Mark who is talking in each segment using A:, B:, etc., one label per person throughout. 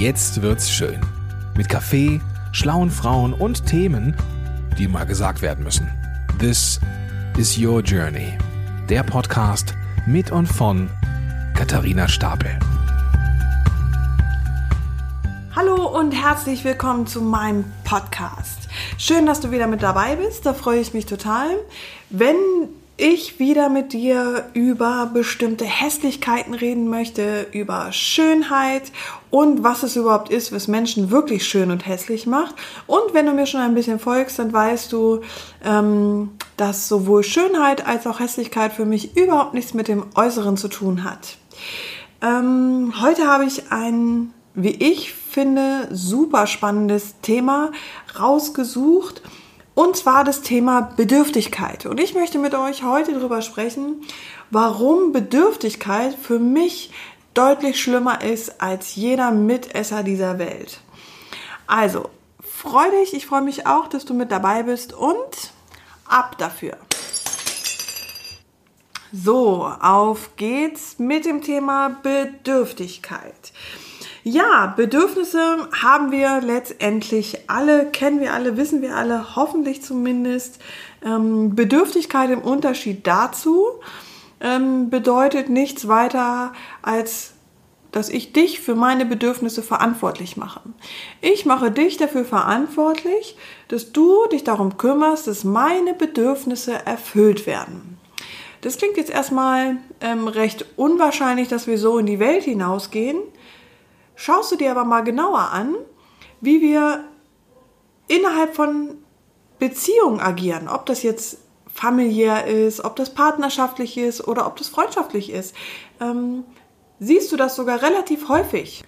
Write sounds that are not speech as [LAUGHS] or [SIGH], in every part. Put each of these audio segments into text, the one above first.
A: Jetzt wird's schön. Mit Kaffee, schlauen Frauen und Themen, die mal gesagt werden müssen. This is Your Journey. Der Podcast mit und von Katharina Stapel.
B: Hallo und herzlich willkommen zu meinem Podcast. Schön, dass du wieder mit dabei bist. Da freue ich mich total. Wenn ich wieder mit dir über bestimmte Hässlichkeiten reden möchte, über Schönheit und was es überhaupt ist, was Menschen wirklich schön und hässlich macht. Und wenn du mir schon ein bisschen folgst, dann weißt du, ähm, dass sowohl Schönheit als auch Hässlichkeit für mich überhaupt nichts mit dem Äußeren zu tun hat. Ähm, heute habe ich ein, wie ich finde, super spannendes Thema rausgesucht und zwar das Thema Bedürftigkeit. Und ich möchte mit euch heute darüber sprechen, warum Bedürftigkeit für mich deutlich schlimmer ist als jeder Mitesser dieser Welt. Also, freu dich, ich freue mich auch, dass du mit dabei bist und ab dafür. So, auf geht's mit dem Thema Bedürftigkeit. Ja, Bedürfnisse haben wir letztendlich alle, kennen wir alle, wissen wir alle, hoffentlich zumindest. Ähm, Bedürftigkeit im Unterschied dazu ähm, bedeutet nichts weiter als dass ich dich für meine Bedürfnisse verantwortlich mache. Ich mache dich dafür verantwortlich, dass du dich darum kümmerst, dass meine Bedürfnisse erfüllt werden. Das klingt jetzt erstmal ähm, recht unwahrscheinlich, dass wir so in die Welt hinausgehen. Schaust du dir aber mal genauer an, wie wir innerhalb von Beziehungen agieren, ob das jetzt familiär ist, ob das partnerschaftlich ist oder ob das freundschaftlich ist, ähm, siehst du das sogar relativ häufig,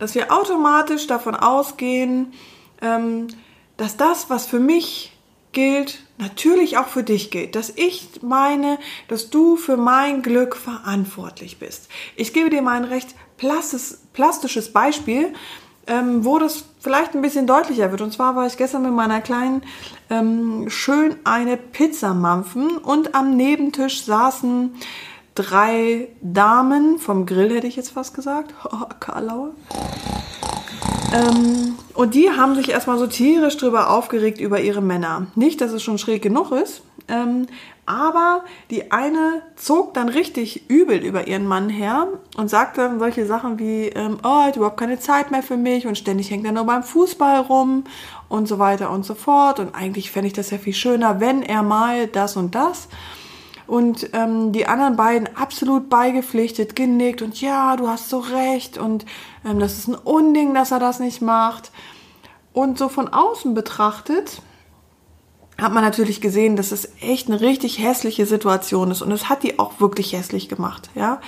B: dass wir automatisch davon ausgehen, ähm, dass das, was für mich gilt, natürlich auch für dich gilt. Dass ich meine, dass du für mein Glück verantwortlich bist. Ich gebe dir mal ein recht plastisches Beispiel, ähm, wo das vielleicht ein bisschen deutlicher wird. Und zwar war ich gestern mit meiner Kleinen ähm, schön eine Pizza mampfen und am Nebentisch saßen drei Damen vom Grill, hätte ich jetzt fast gesagt. [LAUGHS] Oh, Karlauer. Ähm, und die haben sich erstmal so tierisch drüber aufgeregt über ihre Männer. Nicht, dass es schon schräg genug ist, ähm, aber die eine zog dann richtig übel über ihren Mann her und sagte dann solche Sachen wie, ähm, oh, hat überhaupt keine Zeit mehr für mich und ständig hängt er nur beim Fußball rum und so weiter und so fort. Und eigentlich fände ich das ja viel schöner, wenn er mal das und das und ähm, die anderen beiden absolut beigepflichtet, genickt und ja, du hast so recht und ähm, das ist ein Unding, dass er das nicht macht. Und so von außen betrachtet hat man natürlich gesehen, dass es echt eine richtig hässliche Situation ist und es hat die auch wirklich hässlich gemacht, ja,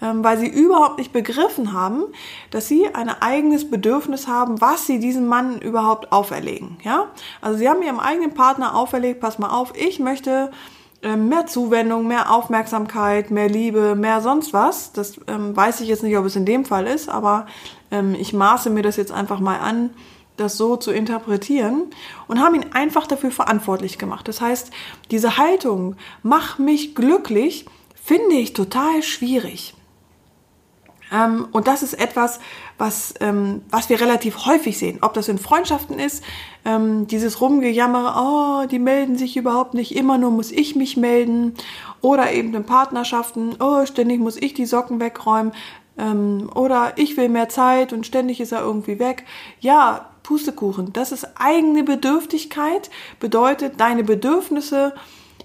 B: ähm, weil sie überhaupt nicht begriffen haben, dass sie ein eigenes Bedürfnis haben, was sie diesem Mann überhaupt auferlegen, ja. Also sie haben ihrem eigenen Partner auferlegt, pass mal auf, ich möchte ähm, mehr Zuwendung, mehr Aufmerksamkeit, mehr Liebe, mehr sonst was. Das ähm, weiß ich jetzt nicht, ob es in dem Fall ist, aber ähm, ich maße mir das jetzt einfach mal an, das so zu interpretieren und haben ihn einfach dafür verantwortlich gemacht. Das heißt, diese Haltung, mach mich glücklich, finde ich total schwierig. Ähm, und das ist etwas, was, ähm, was wir relativ häufig sehen. Ob das in Freundschaften ist, ähm, dieses Rumgejammere, oh, die melden sich überhaupt nicht, immer nur muss ich mich melden. Oder eben in Partnerschaften, oh, ständig muss ich die Socken wegräumen. Ähm, oder ich will mehr Zeit und ständig ist er irgendwie weg. Ja, Pustekuchen, das ist eigene Bedürftigkeit, bedeutet deine Bedürfnisse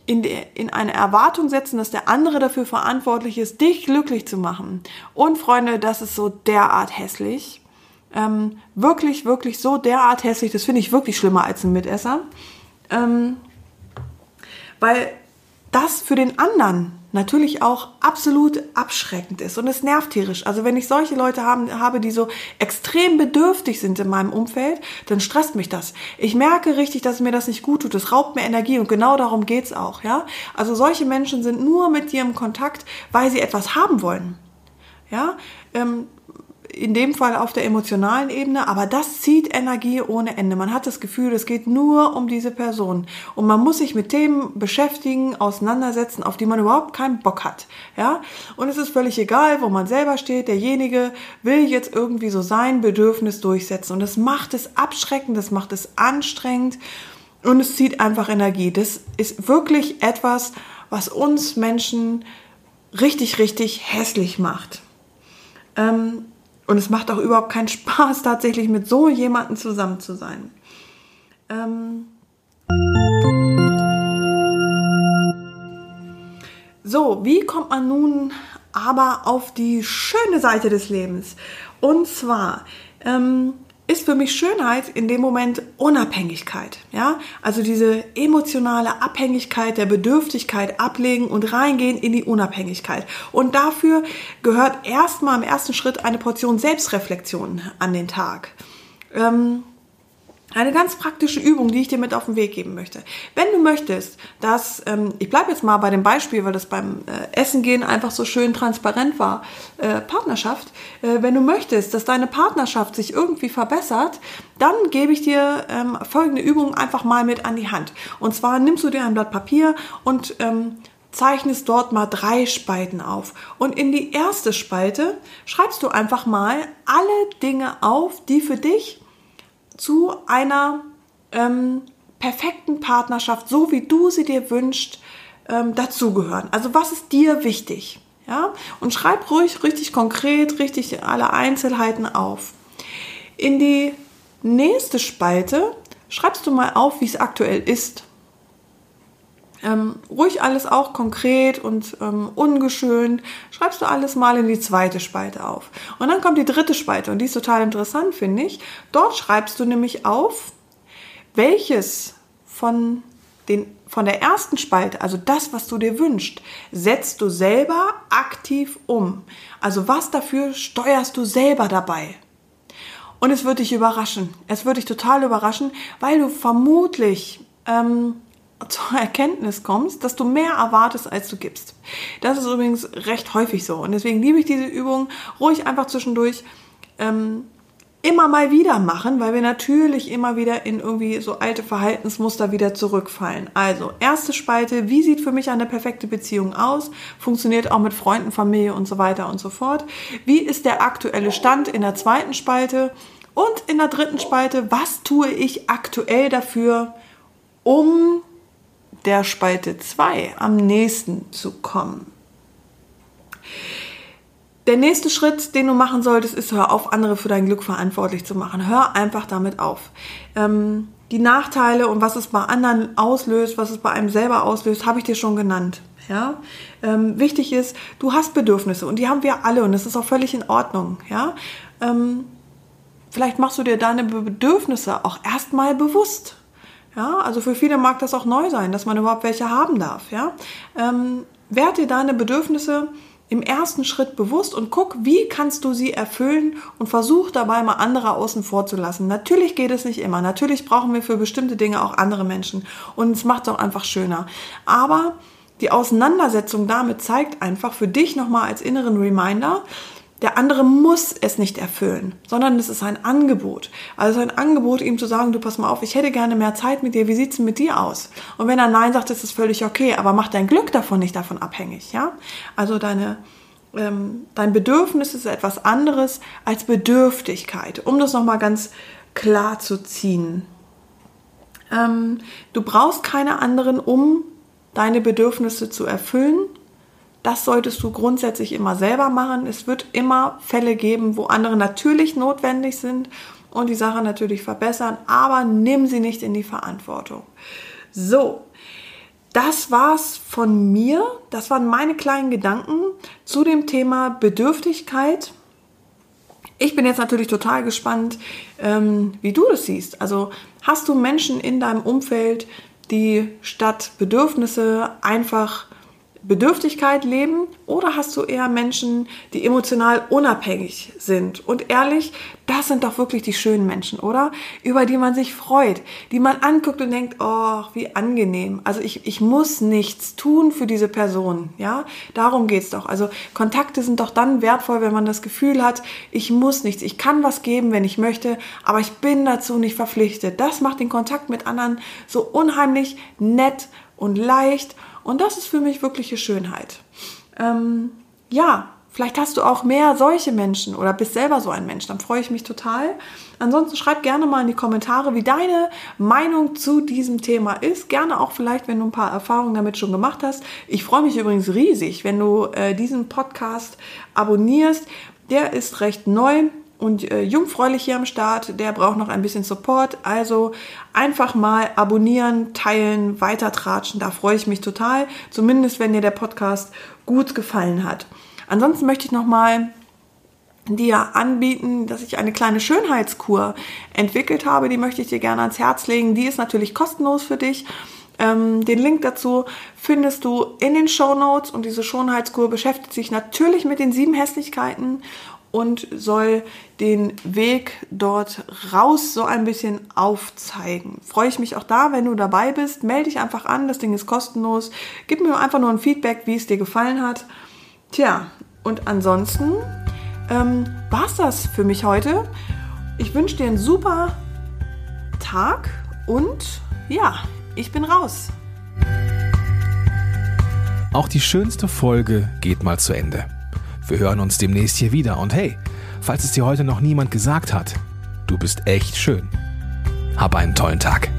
B: in, die, in eine Erwartung setzen, dass der andere dafür verantwortlich ist, dich glücklich zu machen. Und Freunde, das ist so derart hässlich. Ähm, wirklich, wirklich so derart hässlich. Das finde ich wirklich schlimmer als ein Mitesser. Ähm, weil das für den anderen natürlich auch absolut abschreckend ist und es nervt tierisch. Also wenn ich solche Leute haben, habe, die so extrem bedürftig sind in meinem Umfeld, dann stresst mich das. Ich merke richtig, dass mir das nicht gut tut. Das raubt mir Energie und genau darum geht's auch, ja. Also solche Menschen sind nur mit dir im Kontakt, weil sie etwas haben wollen. Ja, ähm, in dem Fall auf der emotionalen Ebene, aber das zieht Energie ohne Ende. Man hat das Gefühl, es geht nur um diese Person und man muss sich mit Themen beschäftigen, auseinandersetzen, auf die man überhaupt keinen Bock hat. Ja, und es ist völlig egal, wo man selber steht. Derjenige will jetzt irgendwie so sein Bedürfnis durchsetzen und das macht es abschreckend, das macht es anstrengend und es zieht einfach Energie. Das ist wirklich etwas, was uns Menschen richtig, richtig hässlich macht. Ähm, und es macht auch überhaupt keinen [LAUGHS] Spaß, tatsächlich mit so jemandem zusammen zu sein. Ähm so, wie kommt man nun aber auf die schöne Seite des Lebens? Und zwar, ähm, ist für mich Schönheit in dem Moment Unabhängigkeit. Ja, also diese emotionale Abhängigkeit der Bedürftigkeit ablegen und reingehen in die Unabhängigkeit. Und dafür gehört erstmal im ersten Schritt eine Portion Selbstreflexion an den Tag. Ähm, eine ganz praktische Übung, die ich dir mit auf den Weg geben möchte. Wenn du möchtest, dass, ähm, ich bleibe jetzt mal bei dem Beispiel, weil das beim äh, Essen gehen einfach so schön transparent war, äh, Partnerschaft. Äh, wenn du möchtest, dass deine Partnerschaft sich irgendwie verbessert, dann gebe ich dir ähm, folgende Übung einfach mal mit an die Hand. Und zwar nimmst du dir ein Blatt Papier und ähm, zeichnest dort mal drei Spalten auf. Und in die erste Spalte schreibst du einfach mal alle Dinge auf, die für dich zu einer ähm, perfekten Partnerschaft, so wie du sie dir wünschst, ähm, dazugehören. Also was ist dir wichtig? Ja? Und schreib ruhig richtig konkret, richtig alle Einzelheiten auf. In die nächste Spalte schreibst du mal auf, wie es aktuell ist. Ähm, ruhig alles auch konkret und ähm, ungeschönt. Schreibst du alles mal in die zweite Spalte auf. Und dann kommt die dritte Spalte und die ist total interessant, finde ich. Dort schreibst du nämlich auf, welches von, den, von der ersten Spalte, also das, was du dir wünschst, setzt du selber aktiv um. Also was dafür steuerst du selber dabei? Und es wird dich überraschen. Es wird dich total überraschen, weil du vermutlich ähm, zur Erkenntnis kommst, dass du mehr erwartest, als du gibst. Das ist übrigens recht häufig so. Und deswegen liebe ich diese Übung ruhig einfach zwischendurch ähm, immer mal wieder machen, weil wir natürlich immer wieder in irgendwie so alte Verhaltensmuster wieder zurückfallen. Also, erste Spalte, wie sieht für mich eine perfekte Beziehung aus? Funktioniert auch mit Freunden, Familie und so weiter und so fort. Wie ist der aktuelle Stand in der zweiten Spalte? Und in der dritten Spalte, was tue ich aktuell dafür, um der Spalte 2 am nächsten zu kommen. Der nächste Schritt, den du machen solltest, ist, hör auf, andere für dein Glück verantwortlich zu machen. Hör einfach damit auf. Ähm, die Nachteile und was es bei anderen auslöst, was es bei einem selber auslöst, habe ich dir schon genannt. Ja, ähm, wichtig ist, du hast Bedürfnisse und die haben wir alle und das ist auch völlig in Ordnung. Ja, ähm, vielleicht machst du dir deine Bedürfnisse auch erstmal bewusst. Ja, also für viele mag das auch neu sein, dass man überhaupt welche haben darf. Ja, ähm, werd dir deine Bedürfnisse im ersten Schritt bewusst und guck, wie kannst du sie erfüllen und versuch dabei mal andere außen vor zu lassen. Natürlich geht es nicht immer. Natürlich brauchen wir für bestimmte Dinge auch andere Menschen und es macht es auch einfach schöner. Aber die Auseinandersetzung damit zeigt einfach für dich nochmal als inneren Reminder, der andere muss es nicht erfüllen, sondern es ist ein Angebot. Also ein Angebot, ihm zu sagen, du pass mal auf, ich hätte gerne mehr Zeit mit dir, wie sieht's denn mit dir aus? Und wenn er Nein sagt, ist es völlig okay, aber mach dein Glück davon nicht davon abhängig, ja? Also deine, ähm, dein Bedürfnis ist etwas anderes als Bedürftigkeit, um das nochmal ganz klar zu ziehen. Ähm, du brauchst keine anderen, um deine Bedürfnisse zu erfüllen. Das solltest du grundsätzlich immer selber machen. Es wird immer Fälle geben, wo andere natürlich notwendig sind und die Sache natürlich verbessern, aber nimm sie nicht in die Verantwortung. So, das war's von mir. Das waren meine kleinen Gedanken zu dem Thema Bedürftigkeit. Ich bin jetzt natürlich total gespannt, ähm, wie du das siehst. Also hast du Menschen in deinem Umfeld, die statt Bedürfnisse einfach Bedürftigkeit leben oder hast du eher Menschen, die emotional unabhängig sind? Und ehrlich, das sind doch wirklich die schönen Menschen, oder? Über die man sich freut, die man anguckt und denkt, oh, wie angenehm. Also ich, ich muss nichts tun für diese Person, ja? Darum geht's doch. Also Kontakte sind doch dann wertvoll, wenn man das Gefühl hat, ich muss nichts, ich kann was geben, wenn ich möchte, aber ich bin dazu nicht verpflichtet. Das macht den Kontakt mit anderen so unheimlich nett und leicht und das ist für mich wirkliche Schönheit. Ähm, ja, vielleicht hast du auch mehr solche Menschen oder bist selber so ein Mensch. Dann freue ich mich total. Ansonsten schreib gerne mal in die Kommentare, wie deine Meinung zu diesem Thema ist. Gerne auch vielleicht, wenn du ein paar Erfahrungen damit schon gemacht hast. Ich freue mich übrigens riesig, wenn du äh, diesen Podcast abonnierst. Der ist recht neu und äh, jungfräulich hier am Start, der braucht noch ein bisschen Support. Also einfach mal abonnieren, teilen, weitertratschen. Da freue ich mich total. Zumindest wenn dir der Podcast gut gefallen hat. Ansonsten möchte ich noch mal dir anbieten, dass ich eine kleine Schönheitskur entwickelt habe. Die möchte ich dir gerne ans Herz legen. Die ist natürlich kostenlos für dich. Ähm, den Link dazu findest du in den Show Notes und diese Schönheitskur beschäftigt sich natürlich mit den sieben Hässlichkeiten und soll den Weg dort raus so ein bisschen aufzeigen. Freue ich mich auch da, wenn du dabei bist. Melde dich einfach an, das Ding ist kostenlos. Gib mir einfach nur ein Feedback, wie es dir gefallen hat. Tja, und ansonsten ähm, war es das für mich heute. Ich wünsche dir einen super Tag und ja, ich bin raus.
A: Auch die schönste Folge geht mal zu Ende. Wir hören uns demnächst hier wieder und hey, falls es dir heute noch niemand gesagt hat, du bist echt schön. Hab einen tollen Tag.